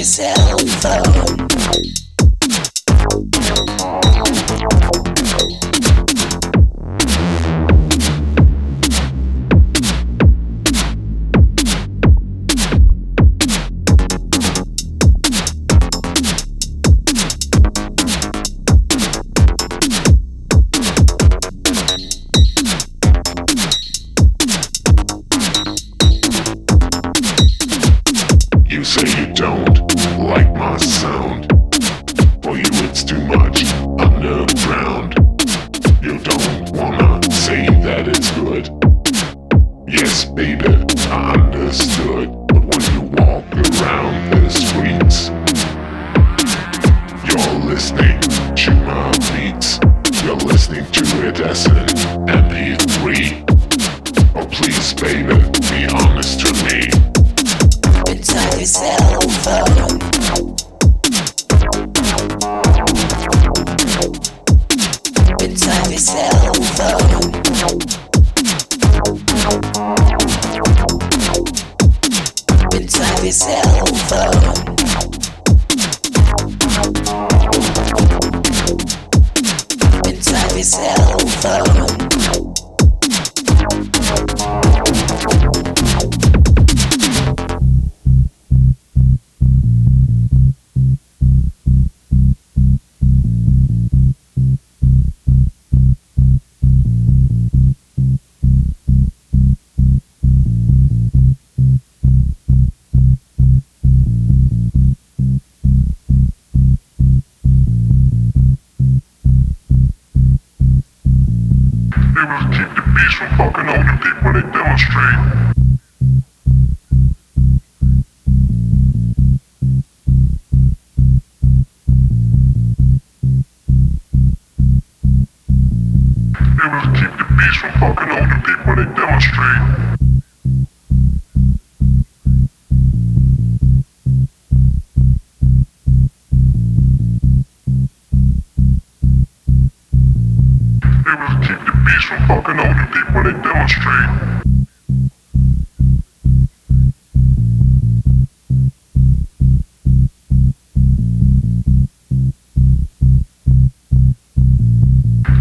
yourself.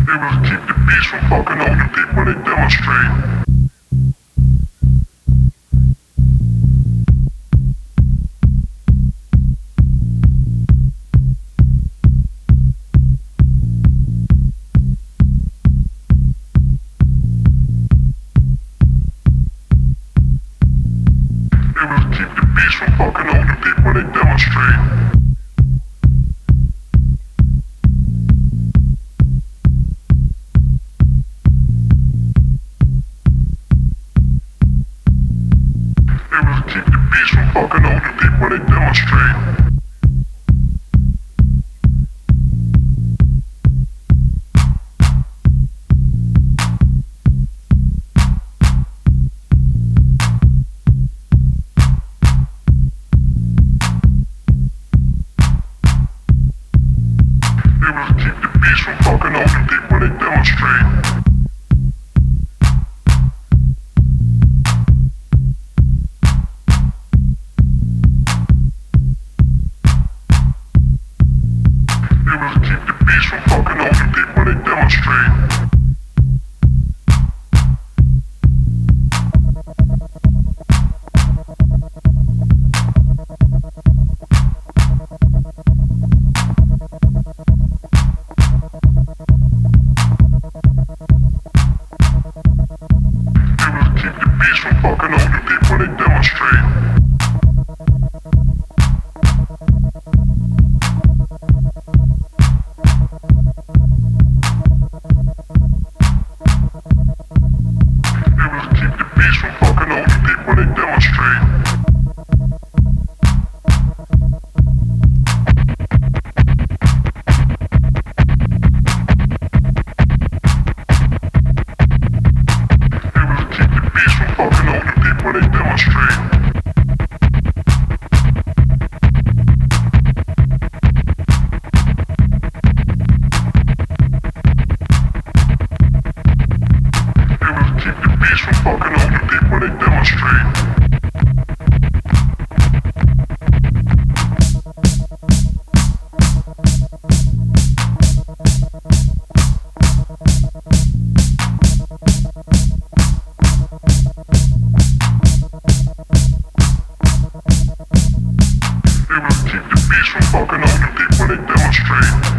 Keep the beast from fucking on the people when they demonstrate. They will keep the peace from fucking up They people they demonstrate.